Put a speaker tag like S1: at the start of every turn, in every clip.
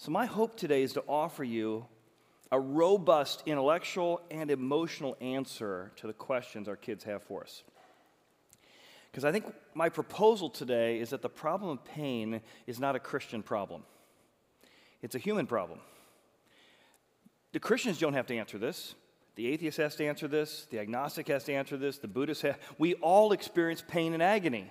S1: So, my hope today is to offer you a robust intellectual and emotional answer to the questions our kids have for us. Because I think my proposal today is that the problem of pain is not a Christian problem, it's a human problem. The Christians don't have to answer this. The atheist has to answer this. The agnostic has to answer this. The Buddhist has. We all experience pain and agony.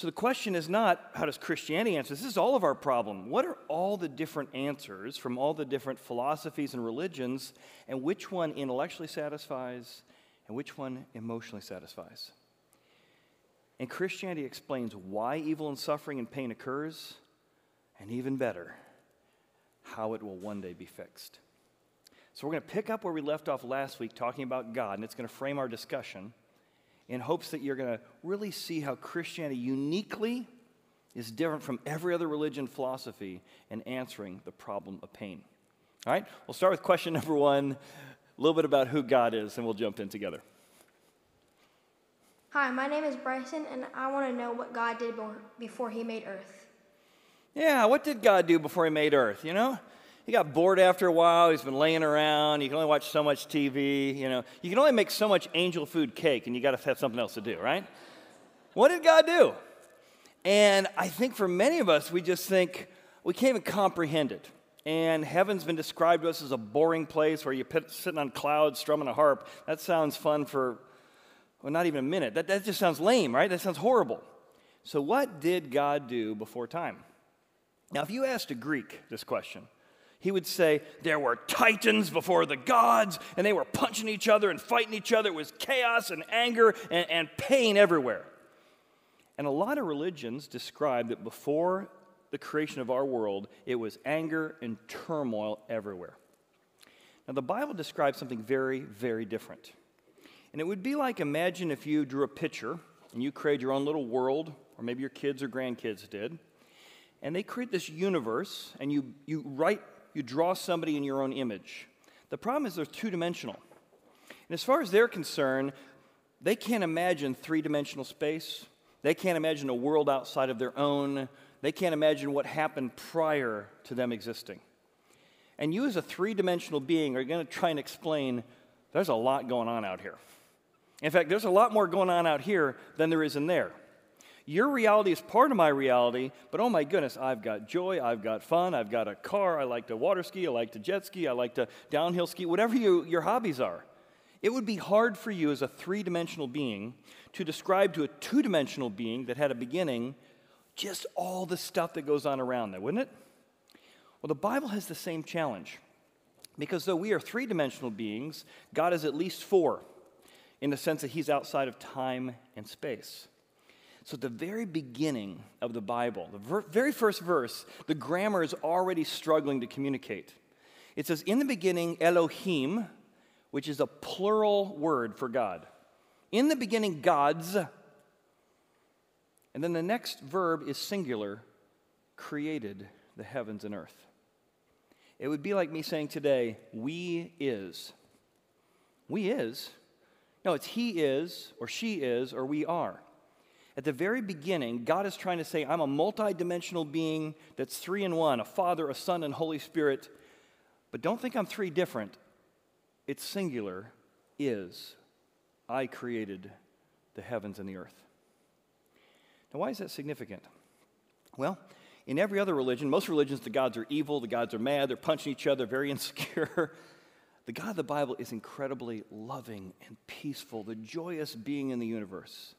S1: So the question is not how does Christianity answer this? This is all of our problem. What are all the different answers from all the different philosophies and religions, and which one intellectually satisfies and which one emotionally satisfies? And Christianity explains why evil and suffering and pain occurs, and even better, how it will one day be fixed. So we're going to pick up where we left off last week talking about God, and it's going to frame our discussion in hopes that you're going to really see how Christianity uniquely is different from every other religion philosophy in answering the problem of pain. All right, we'll start with question number one a little bit about who God is, and we'll jump in together.
S2: Hi, my name is Bryson, and I want to know what God did before He made Earth.
S1: Yeah, what did God do before He made Earth? You know, he got bored after a while. He's been laying around. You can only watch so much TV. You know, you can only make so much angel food cake, and you got to have something else to do, right? What did God do? And I think for many of us, we just think we can't even comprehend it. And heaven's been described to us as a boring place where you're sitting on clouds strumming a harp. That sounds fun for, well, not even a minute. That, that just sounds lame, right? That sounds horrible. So, what did God do before time? Now, if you asked a Greek this question, he would say there were titans before the gods, and they were punching each other and fighting each other. It was chaos and anger and, and pain everywhere. And a lot of religions describe that before the creation of our world, it was anger and turmoil everywhere. Now, the Bible describes something very, very different. And it would be like imagine if you drew a picture and you created your own little world, or maybe your kids or grandkids did, and they create this universe, and you, you write you draw somebody in your own image. The problem is they're two dimensional. And as far as they're concerned, they can't imagine three dimensional space. They can't imagine a world outside of their own. They can't imagine what happened prior to them existing. And you, as a three dimensional being, are going to try and explain there's a lot going on out here. In fact, there's a lot more going on out here than there is in there. Your reality is part of my reality, but oh my goodness, I've got joy, I've got fun, I've got a car, I like to water ski, I like to jet ski, I like to downhill ski, whatever you, your hobbies are. It would be hard for you as a three dimensional being to describe to a two dimensional being that had a beginning just all the stuff that goes on around there, wouldn't it? Well, the Bible has the same challenge. Because though we are three dimensional beings, God is at least four in the sense that He's outside of time and space. So, at the very beginning of the Bible, the ver- very first verse, the grammar is already struggling to communicate. It says, In the beginning, Elohim, which is a plural word for God. In the beginning, gods. And then the next verb is singular, created the heavens and earth. It would be like me saying today, we is. We is. No, it's he is, or she is, or we are. At the very beginning, God is trying to say, I'm a multidimensional being that's three in one a Father, a Son, and Holy Spirit. But don't think I'm three different. It's singular, is. I created the heavens and the earth. Now, why is that significant? Well, in every other religion, most religions, the gods are evil, the gods are mad, they're punching each other, very insecure. the God of the Bible is incredibly loving and peaceful, the joyous being in the universe.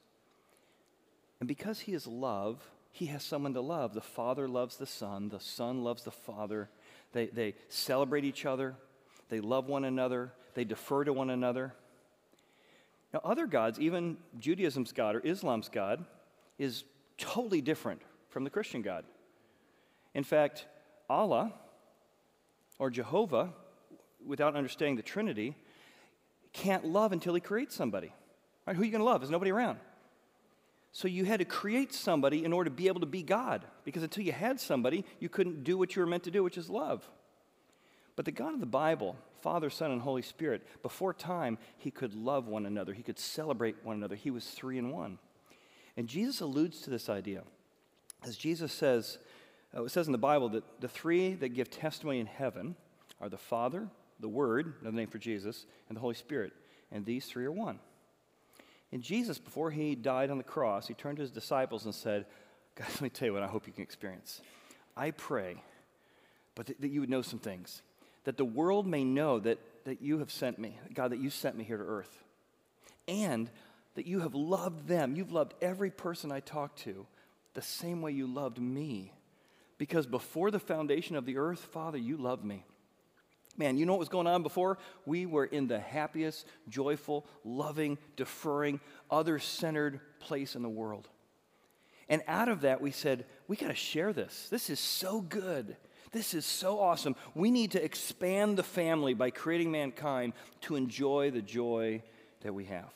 S1: And because he is love, he has someone to love. The Father loves the Son, the Son loves the Father. They, they celebrate each other, they love one another, they defer to one another. Now, other gods, even Judaism's God or Islam's God, is totally different from the Christian God. In fact, Allah or Jehovah, without understanding the Trinity, can't love until he creates somebody. Right? Who are you going to love? There's nobody around. So you had to create somebody in order to be able to be God, because until you had somebody, you couldn't do what you were meant to do, which is love. But the God of the Bible, Father, Son, and Holy Spirit, before time, he could love one another, he could celebrate one another. He was three in one. And Jesus alludes to this idea. As Jesus says, Uh, it says in the Bible that the three that give testimony in heaven are the Father, the Word, another name for Jesus, and the Holy Spirit. And these three are one. And Jesus, before he died on the cross, he turned to his disciples and said, Guys, let me tell you what I hope you can experience. I pray, but that, that you would know some things, that the world may know that, that you have sent me, God, that you sent me here to earth, and that you have loved them. You've loved every person I talk to the same way you loved me. Because before the foundation of the earth, Father, you loved me. Man, you know what was going on before? We were in the happiest, joyful, loving, deferring, other centered place in the world. And out of that, we said, we got to share this. This is so good. This is so awesome. We need to expand the family by creating mankind to enjoy the joy that we have.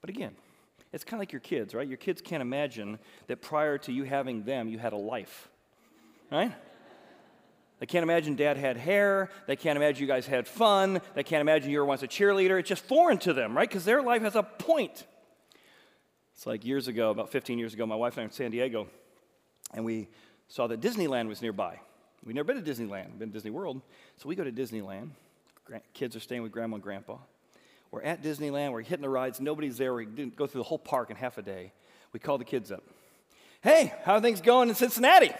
S1: But again, it's kind of like your kids, right? Your kids can't imagine that prior to you having them, you had a life, right? They can't imagine dad had hair. They can't imagine you guys had fun. They can't imagine you were once a cheerleader. It's just foreign to them, right? Because their life has a point. It's like years ago, about 15 years ago, my wife and I were in San Diego, and we saw that Disneyland was nearby. We'd never been to Disneyland, been to Disney World. So we go to Disneyland. Kids are staying with grandma and grandpa. We're at Disneyland, we're hitting the rides, nobody's there. We didn't go through the whole park in half a day. We call the kids up. Hey, how are things going in Cincinnati?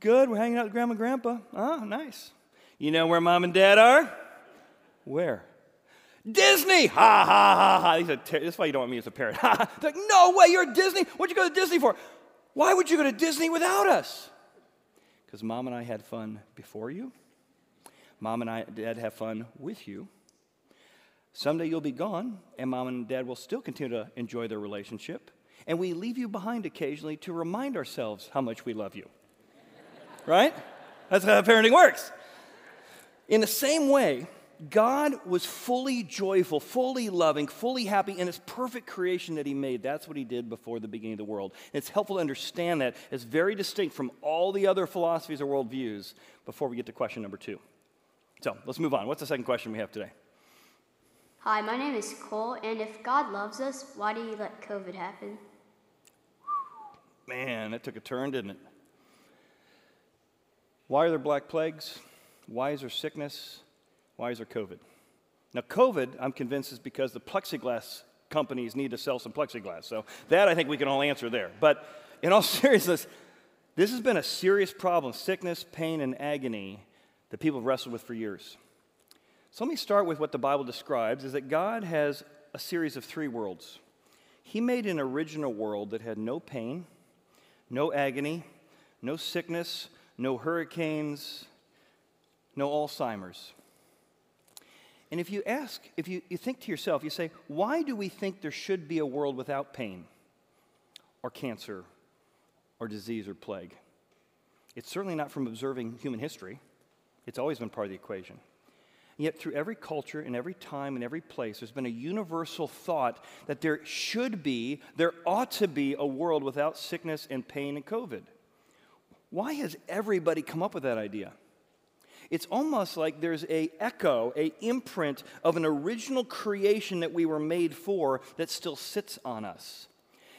S1: Good, we're hanging out with grandma and grandpa. Oh, nice. You know where mom and dad are? Where? Disney! Ha ha ha ha. Ter- That's why you don't want me as a parent. They're like, no way, you're at Disney? What'd you go to Disney for? Why would you go to Disney without us? Because mom and I had fun before you. Mom and I dad have fun with you. Someday you'll be gone, and mom and dad will still continue to enjoy their relationship. And we leave you behind occasionally to remind ourselves how much we love you. Right? That's how parenting works. In the same way, God was fully joyful, fully loving, fully happy in his perfect creation that he made. That's what he did before the beginning of the world. And it's helpful to understand that as very distinct from all the other philosophies or worldviews before we get to question number two. So let's move on. What's the second question we have today?
S3: Hi, my name is Cole, and if God loves us, why did He let COVID happen?
S1: Man, that took a turn, didn't it? Why are there black plagues? Why is there sickness? Why is there COVID? Now, COVID, I'm convinced, is because the plexiglass companies need to sell some plexiglass. So that I think we can all answer there. But in all seriousness, this has been a serious problem sickness, pain, and agony that people have wrestled with for years. So let me start with what the Bible describes is that God has a series of three worlds. He made an original world that had no pain, no agony, no sickness, no hurricanes, no Alzheimer's. And if you ask, if you, you think to yourself, you say, why do we think there should be a world without pain or cancer or disease or plague? It's certainly not from observing human history, it's always been part of the equation. Yet, through every culture and every time and every place, there's been a universal thought that there should be, there ought to be a world without sickness and pain and COVID. Why has everybody come up with that idea? It's almost like there's a echo, a imprint of an original creation that we were made for that still sits on us.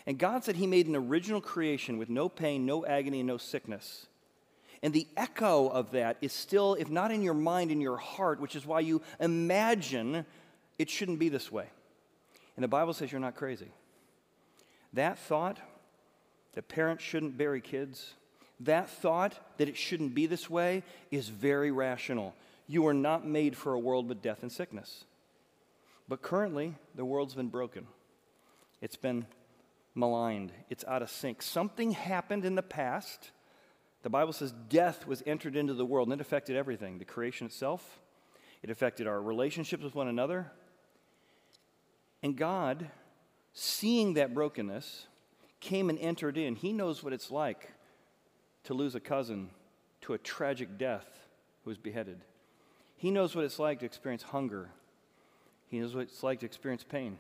S1: And God said He made an original creation with no pain, no agony, and no sickness. And the echo of that is still, if not in your mind, in your heart, which is why you imagine it shouldn't be this way. And the Bible says you're not crazy. That thought that parents shouldn't bury kids, that thought that it shouldn't be this way is very rational. You are not made for a world with death and sickness. But currently, the world's been broken. It's been maligned. It's out of sync. Something happened in the past the Bible says death was entered into the world, and it affected everything the creation itself, it affected our relationships with one another. And God, seeing that brokenness, came and entered in. He knows what it's like to lose a cousin to a tragic death who was beheaded. He knows what it's like to experience hunger. He knows what it's like to experience pain.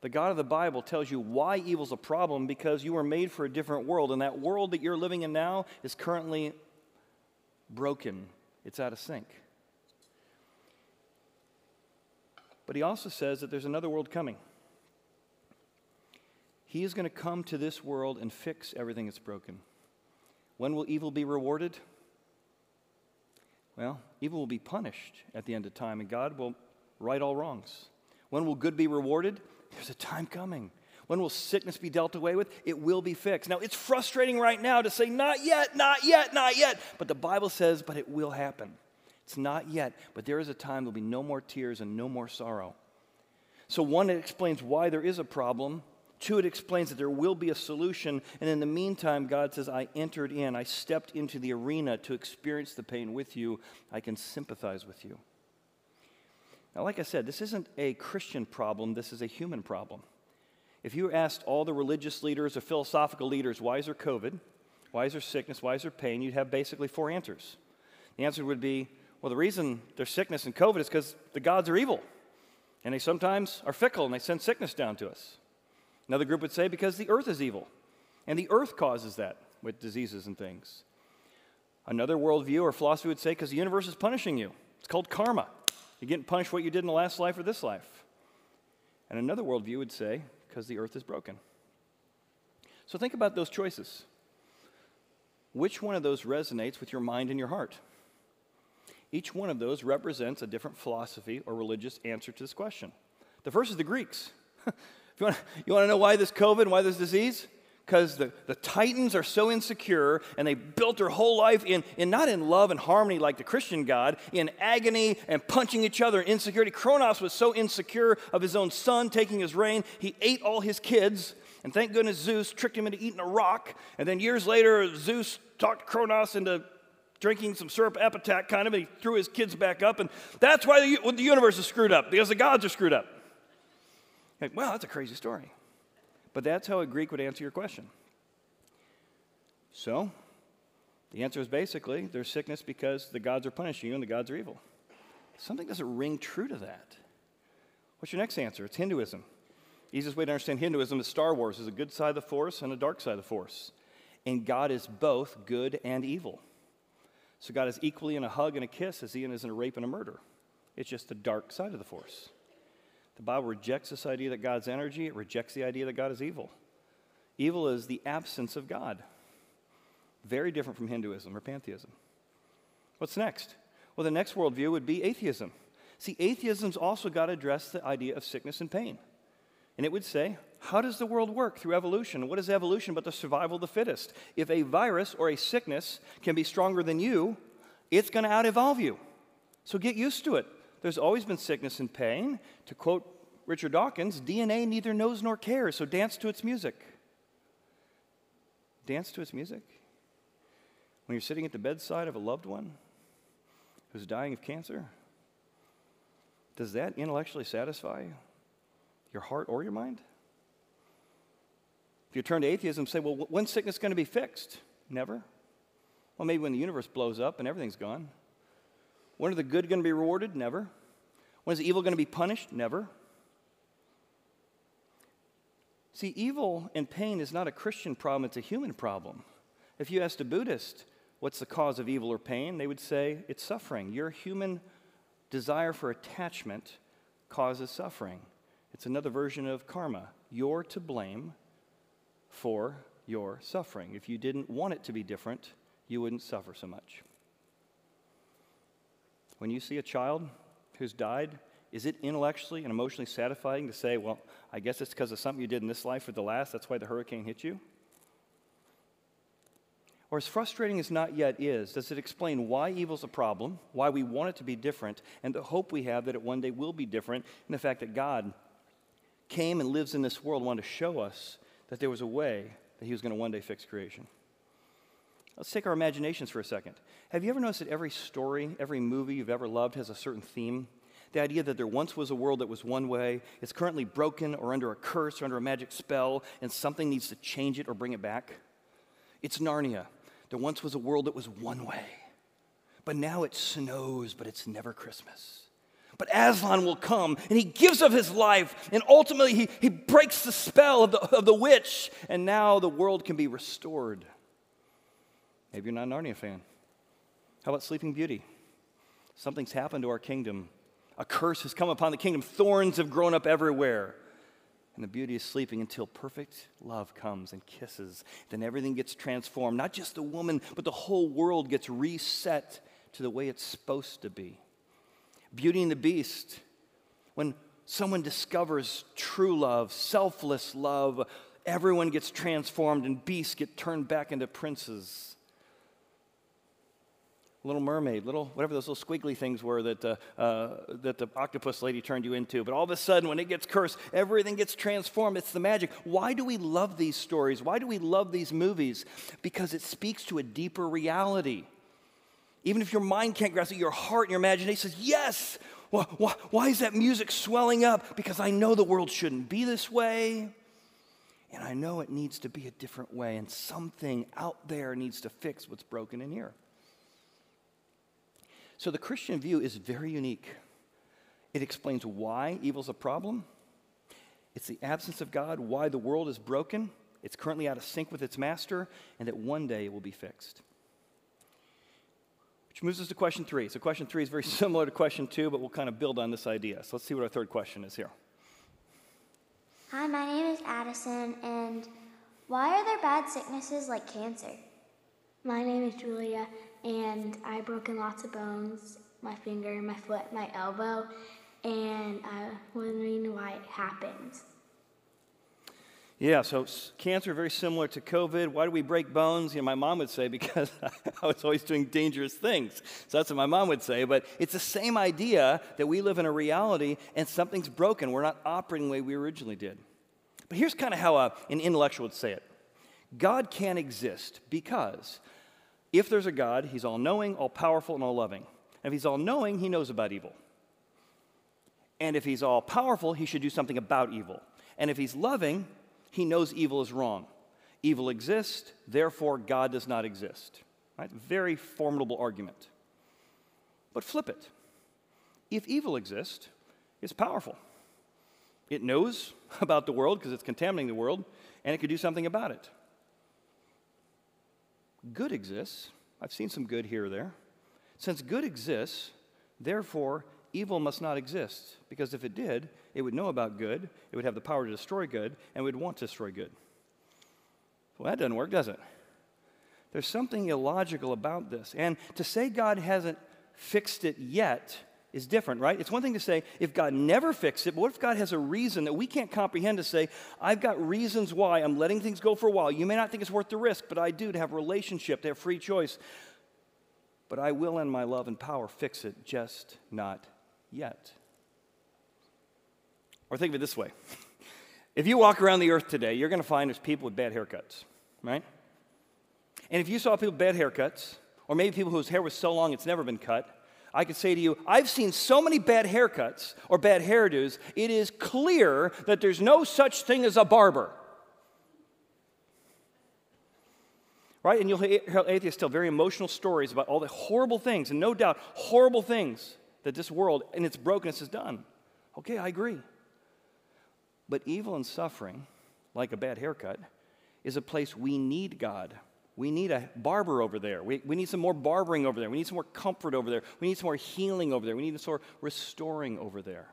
S1: The God of the Bible tells you why evil's a problem because you were made for a different world, and that world that you're living in now is currently broken, it's out of sync. But he also says that there's another world coming. He is going to come to this world and fix everything that's broken. When will evil be rewarded? Well, evil will be punished at the end of time, and God will right all wrongs. When will good be rewarded? There's a time coming. When will sickness be dealt away with? It will be fixed. Now, it's frustrating right now to say, not yet, not yet, not yet. But the Bible says, but it will happen. It's not yet, but there is a time there'll be no more tears and no more sorrow. So, one, it explains why there is a problem. Two, it explains that there will be a solution. And in the meantime, God says, I entered in, I stepped into the arena to experience the pain with you. I can sympathize with you. Now, like I said, this isn't a Christian problem, this is a human problem. If you asked all the religious leaders or philosophical leaders, why is there COVID? Why is there sickness? Why is there pain? You'd have basically four answers. The answer would be, well, the reason there's sickness and COVID is because the gods are evil. And they sometimes are fickle and they send sickness down to us. Another group would say, because the earth is evil. And the earth causes that with diseases and things. Another worldview or philosophy would say, because the universe is punishing you. It's called karma. You're getting punished what you did in the last life or this life. And another worldview would say, because the earth is broken. So think about those choices. Which one of those resonates with your mind and your heart? Each one of those represents a different philosophy or religious answer to this question. The first is the Greeks. you, want, you want to know why this COVID, and why this disease? because the, the Titans are so insecure and they built their whole life in, in not in love and harmony like the Christian God, in agony and punching each other and insecurity. Kronos was so insecure of his own son taking his reign, he ate all his kids. And thank goodness Zeus tricked him into eating a rock. And then years later, Zeus talked Kronos into drinking some syrup Ipecac kind of, and he threw his kids back up. And that's why the, the universe is screwed up, because the gods are screwed up. Like, that's a crazy story. But that's how a Greek would answer your question. So, the answer is basically there's sickness because the gods are punishing you and the gods are evil. Something doesn't ring true to that. What's your next answer? It's Hinduism. Easiest way to understand Hinduism is Star Wars. There's a good side of the force and a dark side of the force. And God is both good and evil. So God is equally in a hug and a kiss as he is in a rape and a murder. It's just the dark side of the force. The Bible rejects this idea that God's energy, it rejects the idea that God is evil. Evil is the absence of God. Very different from Hinduism or pantheism. What's next? Well, the next worldview would be atheism. See, atheism's also got to address the idea of sickness and pain. And it would say, how does the world work through evolution? What is evolution but the survival of the fittest? If a virus or a sickness can be stronger than you, it's going to out evolve you. So get used to it. There's always been sickness and pain. To quote Richard Dawkins, DNA neither knows nor cares, so dance to its music. Dance to its music? When you're sitting at the bedside of a loved one who's dying of cancer, does that intellectually satisfy your heart or your mind? If you turn to atheism and say, well, when's sickness going to be fixed? Never. Well, maybe when the universe blows up and everything's gone. When are the good going to be rewarded? Never. When is the evil going to be punished? Never. See, evil and pain is not a Christian problem, it's a human problem. If you asked a Buddhist, what's the cause of evil or pain, they would say it's suffering. Your human desire for attachment causes suffering. It's another version of karma. You're to blame for your suffering. If you didn't want it to be different, you wouldn't suffer so much. When you see a child who's died, is it intellectually and emotionally satisfying to say, well, I guess it's because of something you did in this life or the last, that's why the hurricane hit you? Or as frustrating as not yet is, does it explain why evil's a problem, why we want it to be different, and the hope we have that it one day will be different, and the fact that God came and lives in this world, wanted to show us that there was a way that He was going to one day fix creation? Let's take our imaginations for a second. Have you ever noticed that every story, every movie you've ever loved has a certain theme? The idea that there once was a world that was one way, it's currently broken or under a curse or under a magic spell, and something needs to change it or bring it back. It's Narnia. There once was a world that was one way, but now it snows, but it's never Christmas. But Aslan will come and he gives of his life, and ultimately he, he breaks the spell of the, of the witch, and now the world can be restored. Maybe you're not an Narnia fan. How about Sleeping Beauty? Something's happened to our kingdom. A curse has come upon the kingdom. Thorns have grown up everywhere. and the beauty is sleeping until perfect love comes and kisses. Then everything gets transformed. Not just the woman, but the whole world gets reset to the way it's supposed to be. Beauty and the Beast, when someone discovers true love, selfless love, everyone gets transformed and beasts get turned back into princes. Little Mermaid, little whatever those little squiggly things were that, uh, uh, that the octopus lady turned you into. But all of a sudden, when it gets cursed, everything gets transformed. It's the magic. Why do we love these stories? Why do we love these movies? Because it speaks to a deeper reality. Even if your mind can't grasp it, your heart and your imagination says, Yes! Why, why, why is that music swelling up? Because I know the world shouldn't be this way. And I know it needs to be a different way, and something out there needs to fix what's broken in here. So the Christian view is very unique. It explains why evil's a problem. It's the absence of God, why the world is broken, it's currently out of sync with its master, and that one day it will be fixed. Which moves us to question three. So, question three is very similar to question two, but we'll kind of build on this idea. So, let's see what our third question is here.
S4: Hi, my name is Addison, and why are there bad sicknesses like cancer?
S5: My name is Julia, and I've broken lots of bones my finger, my foot, my elbow, and I'm wondering why it happens.
S1: Yeah, so cancer very similar to COVID. Why do we break bones? You know, my mom would say because I was always doing dangerous things. So that's what my mom would say. But it's the same idea that we live in a reality and something's broken. We're not operating the way we originally did. But here's kind of how a, an intellectual would say it God can't exist because if there's a God, he's all knowing, all powerful, and all loving. And if he's all knowing, he knows about evil. And if he's all powerful, he should do something about evil. And if he's loving, he knows evil is wrong. Evil exists, therefore God does not exist. Right? Very formidable argument. But flip it. If evil exists, it's powerful. It knows about the world because it's contaminating the world, and it could do something about it good exists, I've seen some good here or there. Since good exists, therefore evil must not exist, because if it did, it would know about good, it would have the power to destroy good, and would want to destroy good. Well, that doesn't work, does it? There's something illogical about this. And to say God hasn't fixed it yet is different, right? It's one thing to say, if God never fixed it, but what if God has a reason that we can't comprehend to say, I've got reasons why I'm letting things go for a while. You may not think it's worth the risk, but I do to have relationship, to have free choice. But I will, in my love and power, fix it, just not yet. Or think of it this way if you walk around the earth today, you're going to find there's people with bad haircuts, right? And if you saw people with bad haircuts, or maybe people whose hair was so long it's never been cut, I could say to you, I've seen so many bad haircuts or bad hairdos, it is clear that there's no such thing as a barber. Right? And you'll hear atheists tell very emotional stories about all the horrible things, and no doubt, horrible things that this world and its brokenness has done. Okay, I agree. But evil and suffering, like a bad haircut, is a place we need God. We need a barber over there. We, we need some more barbering over there. We need some more comfort over there. We need some more healing over there. We need some more restoring over there.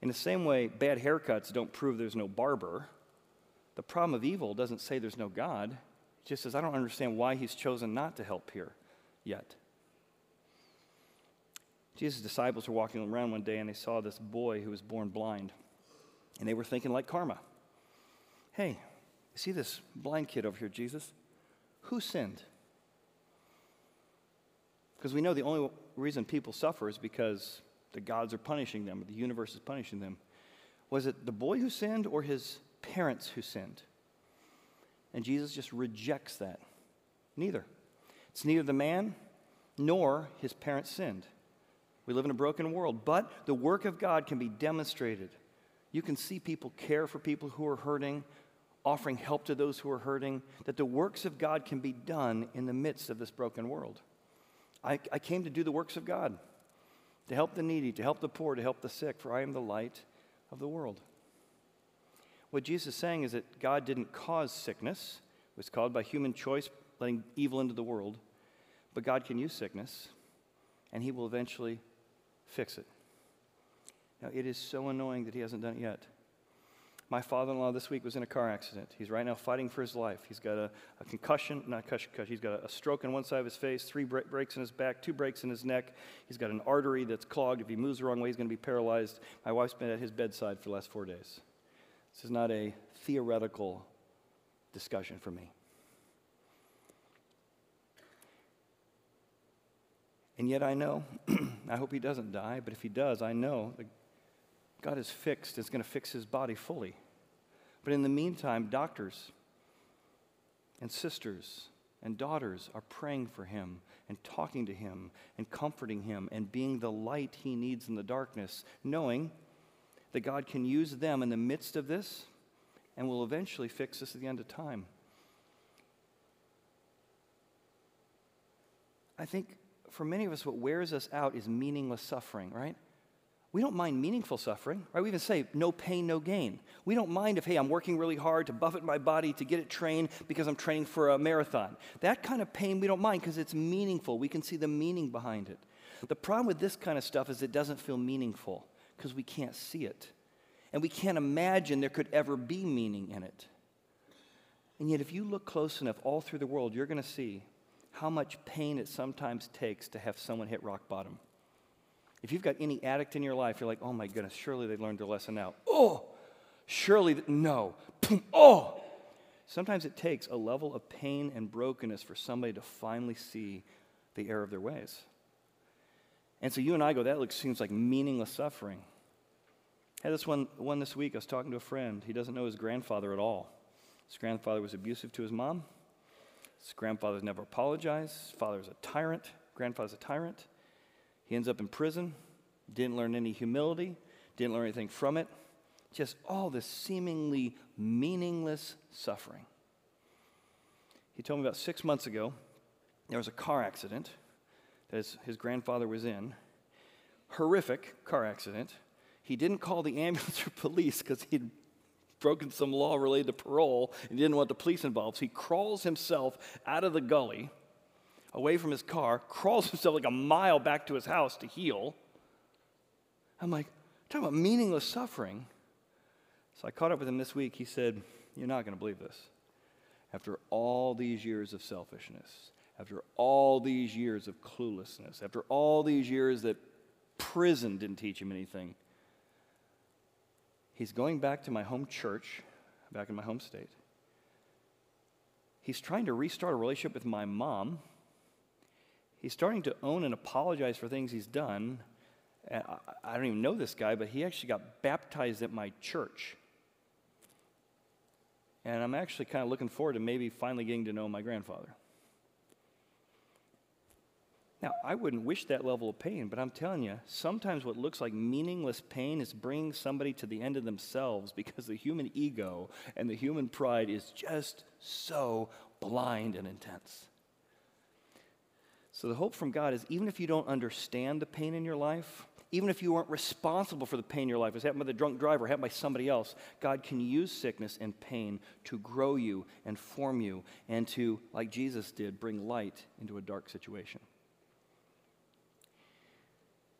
S1: In the same way, bad haircuts don't prove there's no barber. The problem of evil doesn't say there's no God. It just says, I don't understand why he's chosen not to help here yet. Jesus' disciples were walking around one day and they saw this boy who was born blind. And they were thinking like karma. Hey, see this blind kid over here, Jesus? Who sinned? Because we know the only reason people suffer is because the gods are punishing them, the universe is punishing them. Was it the boy who sinned or his parents who sinned? And Jesus just rejects that. Neither. It's neither the man nor his parents sinned. We live in a broken world, but the work of God can be demonstrated. You can see people care for people who are hurting, offering help to those who are hurting, that the works of God can be done in the midst of this broken world. I, I came to do the works of God, to help the needy, to help the poor, to help the sick, for I am the light of the world. What Jesus is saying is that God didn't cause sickness, it was caused by human choice, letting evil into the world. But God can use sickness, and He will eventually fix it. Now, it is so annoying that He hasn't done it yet. My father in law this week was in a car accident. He's right now fighting for his life. He's got a, a concussion, not concussion, he's got a, a, stroke on one side of his face, three breaks in his back, two breaks in his neck. He's got an artery that's clogged. If he moves the wrong way, he's going to be paralyzed. My wife's been at his bedside for the last four days. This is not a theoretical discussion for me. And yet I know, I hope he doesn't die, but if he does, I know God is fixed, is going to fix his body fully. But in the meantime, doctors and sisters and daughters are praying for him and talking to him and comforting him and being the light he needs in the darkness, knowing that God can use them in the midst of this and will eventually fix this at the end of time. I think for many of us, what wears us out is meaningless suffering, right? We don't mind meaningful suffering, right? We even say no pain, no gain. We don't mind if, hey, I'm working really hard to buffet my body to get it trained because I'm training for a marathon. That kind of pain we don't mind because it's meaningful. We can see the meaning behind it. The problem with this kind of stuff is it doesn't feel meaningful because we can't see it. And we can't imagine there could ever be meaning in it. And yet, if you look close enough all through the world, you're going to see how much pain it sometimes takes to have someone hit rock bottom. If you've got any addict in your life, you're like, oh my goodness, surely they learned their lesson now. Oh, surely, th- no. oh. Sometimes it takes a level of pain and brokenness for somebody to finally see the error of their ways. And so you and I go, that looks, seems like meaningless suffering. I had this one, one this week. I was talking to a friend. He doesn't know his grandfather at all. His grandfather was abusive to his mom. His grandfather's never apologized. His father's a tyrant. Grandfather's a tyrant. He ends up in prison, didn't learn any humility, didn't learn anything from it. Just all this seemingly meaningless suffering. He told me about six months ago there was a car accident that his, his grandfather was in. Horrific car accident. He didn't call the ambulance or police because he'd broken some law related to parole and didn't want the police involved. So he crawls himself out of the gully away from his car, crawls himself like a mile back to his house to heal. I'm like, talking about meaningless suffering. So I caught up with him this week. He said, You're not going to believe this. After all these years of selfishness, after all these years of cluelessness, after all these years that prison didn't teach him anything, he's going back to my home church, back in my home state. He's trying to restart a relationship with my mom he's starting to own and apologize for things he's done. I don't even know this guy, but he actually got baptized at my church. And I'm actually kind of looking forward to maybe finally getting to know my grandfather. Now, I wouldn't wish that level of pain, but I'm telling you, sometimes what looks like meaningless pain is bringing somebody to the end of themselves because the human ego and the human pride is just so blind and intense. So, the hope from God is even if you don't understand the pain in your life, even if you aren't responsible for the pain in your life, it was happened by the drunk driver, happened by somebody else, God can use sickness and pain to grow you and form you and to, like Jesus did, bring light into a dark situation.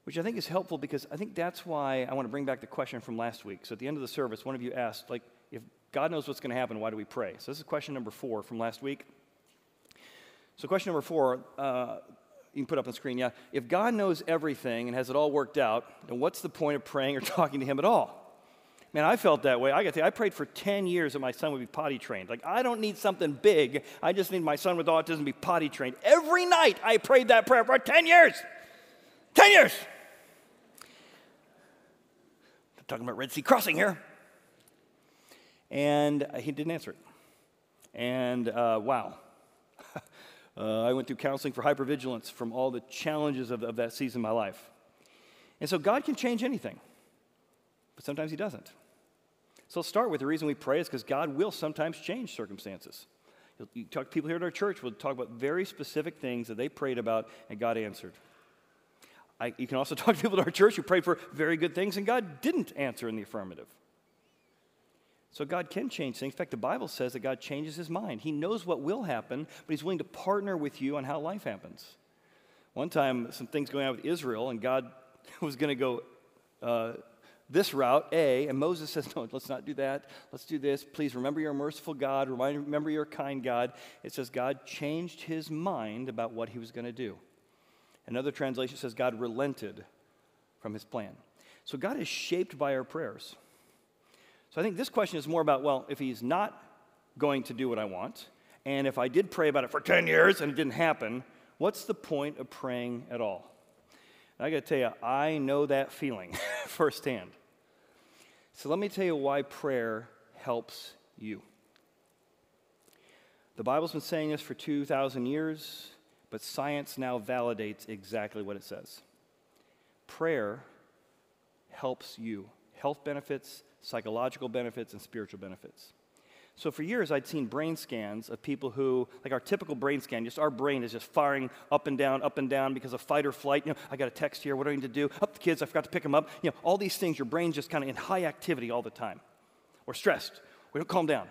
S1: Which I think is helpful because I think that's why I want to bring back the question from last week. So at the end of the service, one of you asked, like, if God knows what's going to happen, why do we pray? So this is question number four from last week. So, question number four, uh, you can put up on the screen, yeah. If God knows everything and has it all worked out, then what's the point of praying or talking to Him at all? Man, I felt that way. I got to, I prayed for 10 years that my son would be potty trained. Like, I don't need something big. I just need my son with autism to be potty trained. Every night I prayed that prayer for 10 years. 10 years. I'm talking about Red Sea crossing here. And he didn't answer it. And uh, wow, uh, I went through counseling for hypervigilance from all the challenges of, of that season of my life. And so God can change anything, but sometimes He doesn't. So I'll start with the reason we pray is because God will sometimes change circumstances. You talk to people here at our church, we'll talk about very specific things that they prayed about and God answered. I, you can also talk to people at our church who prayed for very good things and God didn't answer in the affirmative. So God can change things. In fact, the Bible says that God changes his mind. He knows what will happen, but he's willing to partner with you on how life happens. One time, some things going on with Israel, and God was going to go uh, this route, A, and Moses says, no, let's not do that. Let's do this. Please remember you're merciful God. Remember you're kind God. It says God changed his mind about what he was going to do. Another translation says God relented from his plan. So God is shaped by our prayers. So I think this question is more about, well, if he's not going to do what I want, and if I did pray about it for 10 years and it didn't happen, what's the point of praying at all? And I got to tell you, I know that feeling firsthand. So let me tell you why prayer helps you. The Bible's been saying this for 2,000 years, but science now validates exactly what it says. Prayer helps you health benefits, psychological benefits, and spiritual benefits. So for years, I'd seen brain scans of people who, like our typical brain scan, just our brain is just firing up and down, up and down because of fight or flight. You know, I got a text here. What do I need to do? Up the kids. I forgot to pick them up. You know, all these things. Your brain's just kind of in high activity all the time, or stressed. We don't calm down.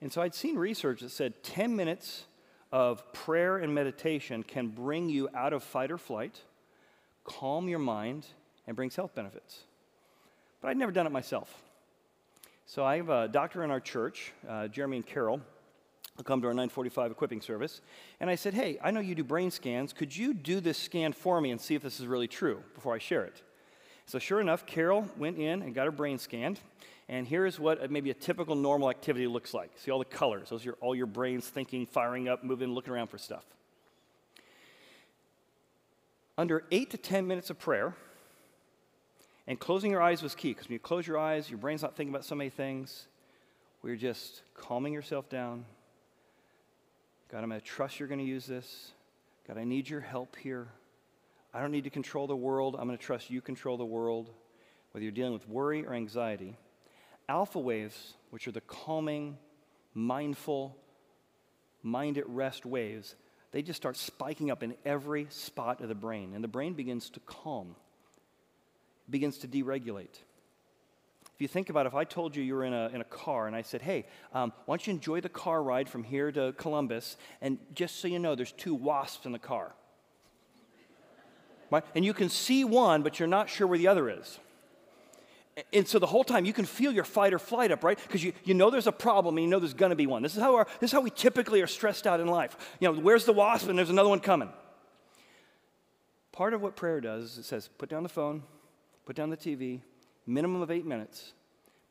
S1: And so I'd seen research that said 10 minutes of prayer and meditation can bring you out of fight or flight, calm your mind, and brings health benefits. But I'd never done it myself. So I have a doctor in our church, uh, Jeremy and Carol, who come to our 945 equipping service. And I said, hey, I know you do brain scans. Could you do this scan for me and see if this is really true before I share it? So sure enough, Carol went in and got her brain scanned. And here's what maybe a typical normal activity looks like. See all the colors. Those are all your brains thinking, firing up, moving, looking around for stuff. Under eight to 10 minutes of prayer, and closing your eyes was key because when you close your eyes, your brain's not thinking about so many things. We're just calming yourself down. God, I'm going to trust you're going to use this. God, I need your help here. I don't need to control the world. I'm going to trust you control the world. Whether you're dealing with worry or anxiety, alpha waves, which are the calming, mindful, mind at rest waves, they just start spiking up in every spot of the brain, and the brain begins to calm begins to deregulate. If you think about it, if I told you you were in a, in a car and I said, hey, um, why don't you enjoy the car ride from here to Columbus, and just so you know, there's two wasps in the car. Right? And you can see one, but you're not sure where the other is. And so the whole time you can feel your fight or flight up, right? Because you, you know there's a problem and you know there's going to be one. This is, how our, this is how we typically are stressed out in life. You know, where's the wasp and there's another one coming. Part of what prayer does is it says, put down the phone, put down the TV, minimum of eight minutes.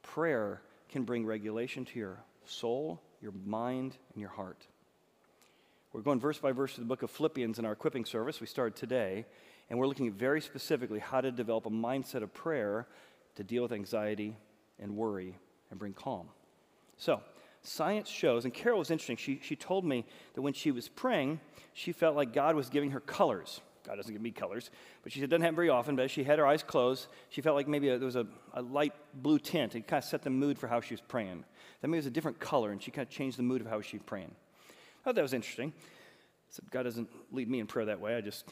S1: Prayer can bring regulation to your soul, your mind, and your heart. We're going verse by verse to the book of Philippians in our equipping service. We started today, and we're looking at very specifically how to develop a mindset of prayer to deal with anxiety and worry and bring calm. So, science shows, and Carol was interesting. She, she told me that when she was praying, she felt like God was giving her colors. God doesn't give me colors, but she said it doesn't happen very often. But she had her eyes closed, she felt like maybe a, there was a, a, light blue tint. It kind of set the mood for how she was praying. That maybe it was a different color, and she kind of changed the mood of how she was praying. I thought that was interesting. I said, God doesn't lead me in prayer that way. I just,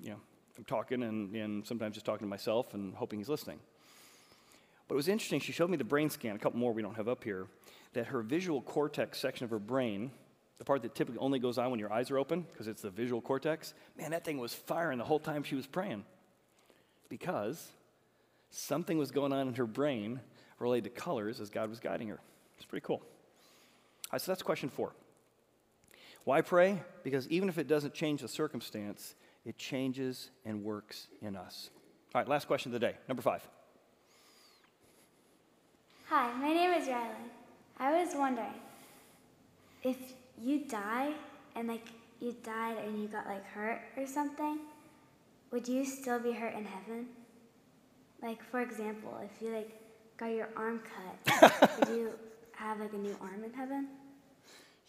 S1: you know, I'm talking and, and sometimes just talking to myself and hoping He's listening. But it was interesting. She showed me the brain scan, a couple more we don't have up here, that her visual cortex section of her brain the part that typically only goes on when your eyes are open, because it's the visual cortex, man, that thing was firing the whole time she was praying. Because something was going on in her brain related to colors as God was guiding her. It's pretty cool. All right, so that's question four. Why pray? Because even if it doesn't change the circumstance, it changes and works in us. All right, last question of the day, number five.
S5: Hi, my name is Rylan. I was wondering if you die and like you died and you got like hurt or something, would you still be hurt in heaven? Like for example, if you like got your arm cut, would you have like a new arm in heaven?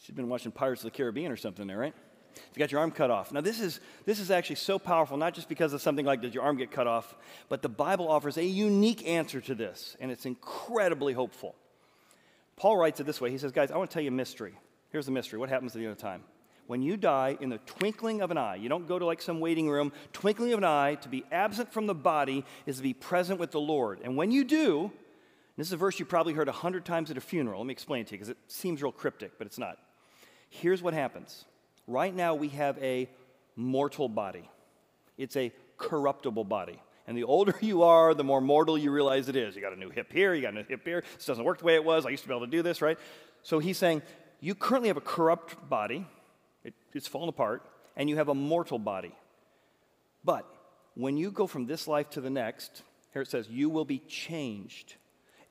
S1: She's been watching Pirates of the Caribbean or something there, right? You got your arm cut off. Now, this is, this is actually so powerful, not just because of something like, did your arm get cut off, but the Bible offers a unique answer to this, and it's incredibly hopeful. Paul writes it this way He says, Guys, I want to tell you a mystery. Here's the mystery what happens at the end of time? When you die in the twinkling of an eye, you don't go to like some waiting room, twinkling of an eye, to be absent from the body is to be present with the Lord. And when you do, this is a verse you probably heard a hundred times at a funeral. Let me explain it to you because it seems real cryptic, but it's not. Here's what happens. Right now, we have a mortal body, it's a corruptible body. And the older you are, the more mortal you realize it is. You got a new hip here, you got a new hip here. This doesn't work the way it was. I used to be able to do this, right? So he's saying, you currently have a corrupt body, it, it's fallen apart, and you have a mortal body. But when you go from this life to the next, here it says, you will be changed.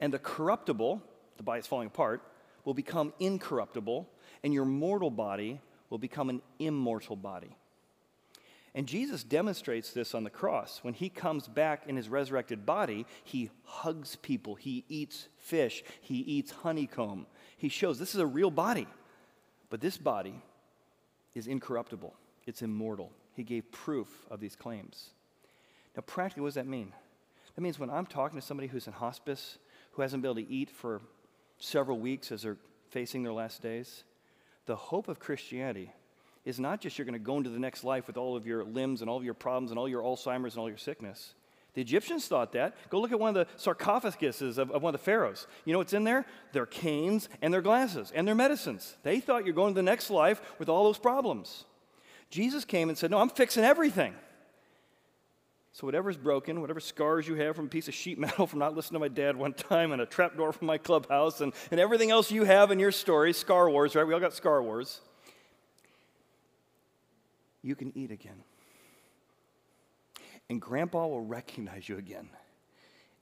S1: And the corruptible, the body is falling apart, will become incorruptible, and your mortal body will become an immortal body. And Jesus demonstrates this on the cross. When he comes back in his resurrected body, he hugs people, he eats fish, he eats honeycomb. He shows this is a real body, but this body is incorruptible, it's immortal. He gave proof of these claims. Now, practically, what does that mean? That means when I'm talking to somebody who's in hospice, who hasn't been able to eat for several weeks as they're facing their last days, the hope of Christianity is not just you're going to go into the next life with all of your limbs and all of your problems and all your Alzheimer's and all your sickness. The Egyptians thought that. Go look at one of the sarcophaguses of, of one of the pharaohs. You know what's in there? Their canes and their glasses and their medicines. They thought you're going to the next life with all those problems. Jesus came and said, No, I'm fixing everything. So, whatever's broken, whatever scars you have from a piece of sheet metal from not listening to my dad one time, and a trapdoor from my clubhouse, and, and everything else you have in your story, Scar Wars, right? We all got Scar Wars you can eat again. And grandpa will recognize you again.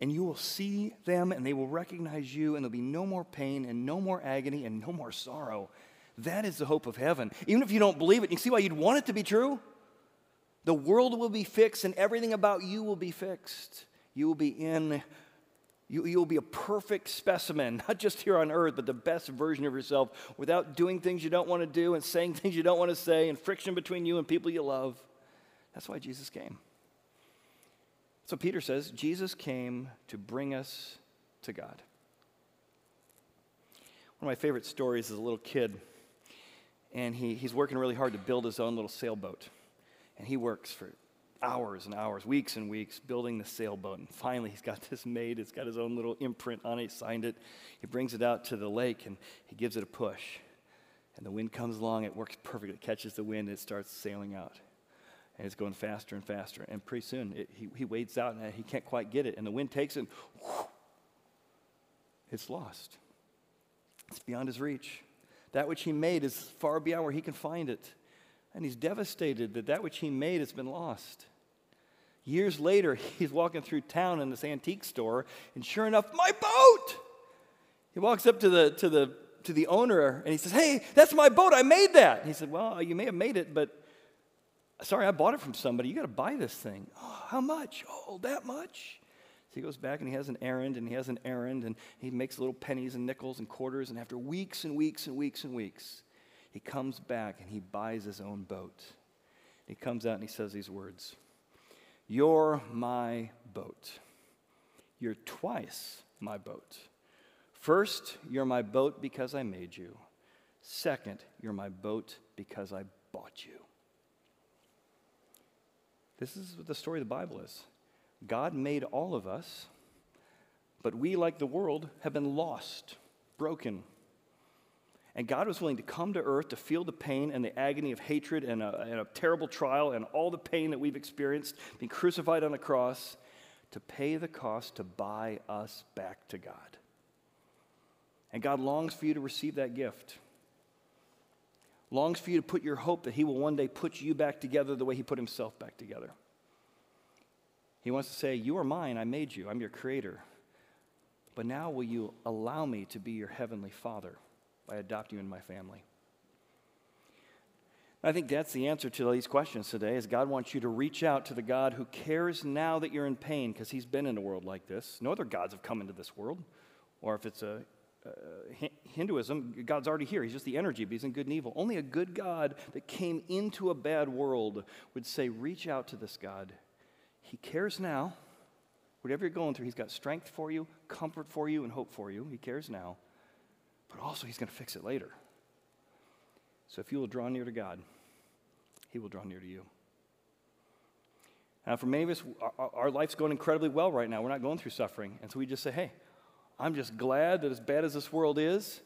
S1: And you will see them and they will recognize you, and there'll be no more pain and no more agony and no more sorrow. That is the hope of heaven. Even if you don't believe it, you see why you'd want it to be true? The world will be fixed and everything about you will be fixed. You will be in you, you'll be a perfect specimen, not just here on earth, but the best version of yourself without doing things you don't want to do and saying things you don't want to say and friction between you and people you love. That's why Jesus came. So Peter says Jesus came to bring us to God. One of my favorite stories is a little kid, and he, he's working really hard to build his own little sailboat. And he works for hours and hours, weeks and weeks, building the sailboat. And finally, he's got this made. It's got his own little imprint on it. He signed it. He brings it out to the lake and he gives it a push. And the wind comes along. It works perfectly. It catches the wind and it starts sailing out. And it's going faster and faster. And pretty soon, it, he, he waits out and he can't quite get it. And the wind takes it and whoosh, it's lost. It's beyond his reach. That which he made is far beyond where he can find it. And he's devastated that that which he made has been lost. Years later, he's walking through town in this antique store, and sure enough, my boat! He walks up to the, to the, to the owner and he says, Hey, that's my boat. I made that. And he said, Well, you may have made it, but sorry, I bought it from somebody. You got to buy this thing. Oh, how much? Oh, that much? So he goes back and he has an errand and he has an errand and he makes little pennies and nickels and quarters. And after weeks and weeks and weeks and weeks, he comes back and he buys his own boat. He comes out and he says these words You're my boat. You're twice my boat. First, you're my boat because I made you. Second, you're my boat because I bought you. This is what the story of the Bible is. God made all of us, but we, like the world, have been lost, broken, and God was willing to come to earth to feel the pain and the agony of hatred and a, and a terrible trial and all the pain that we've experienced, being crucified on a cross, to pay the cost to buy us back to God. And God longs for you to receive that gift. Longs for you to put your hope that He will one day put you back together the way He put Himself back together. He wants to say, You are mine, I made you, I'm your creator. But now will you allow me to be your heavenly Father? by adopting you in my family? I think that's the answer to these questions today is God wants you to reach out to the God who cares now that you're in pain because he's been in a world like this. No other gods have come into this world. Or if it's a uh, Hinduism, God's already here. He's just the energy, but he's in good and evil. Only a good God that came into a bad world would say, reach out to this God. He cares now. Whatever you're going through, he's got strength for you, comfort for you, and hope for you. He cares now but also He's going to fix it later. So if you will draw near to God, He will draw near to you. Now, for many of us, our, our life's going incredibly well right now. We're not going through suffering. And so we just say, hey, I'm just glad that as bad as this world is,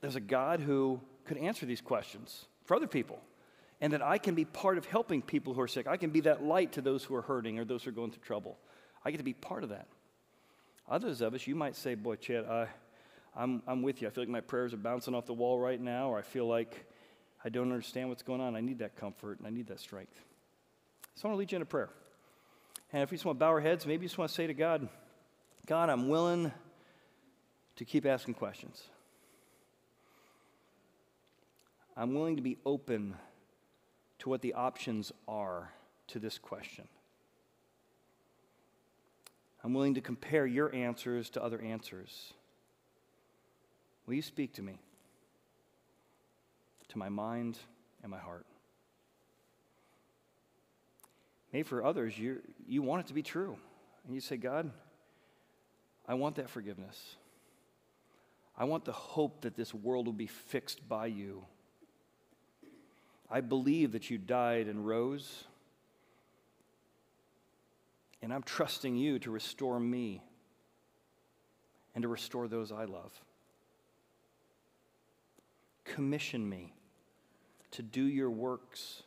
S1: there's a God who could answer these questions for other people. and that I can be part of helping people who are sick. I can be that light to those who are hurting or those who are going through trouble. I get to be part of that. Others of us, you might say, Boy, Chad, I, I'm, I'm with you. I feel like my prayers are bouncing off the wall right now, or I feel like I don't understand what's going on. I need that comfort and I need that strength. So I want to lead you in a prayer. And if we just want to bow our heads, maybe you just want to say to God, God, I'm willing to keep asking questions. I'm willing to be open to what the options are to this question. I'm willing to compare your answers to other answers. Will you speak to me, to my mind and my heart? Maybe for others, you, you want it to be true. And you say, God, I want that forgiveness. I want the hope that this world will be fixed by you. I believe that you died and rose. And I'm trusting you to restore me and to restore those I love. Commission me to do your works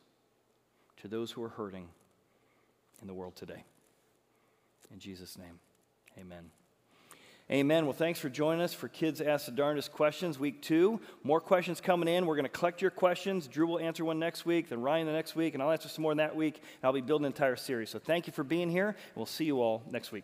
S1: to those who are hurting in the world today. In Jesus' name, amen. Amen. Well, thanks for joining us for Kids Ask the Darndest Questions, week two. More questions coming in. We're going to collect your questions. Drew will answer one next week, then Ryan the next week, and I'll answer some more that week. I'll be building an entire series. So thank you for being here. We'll see you all next week.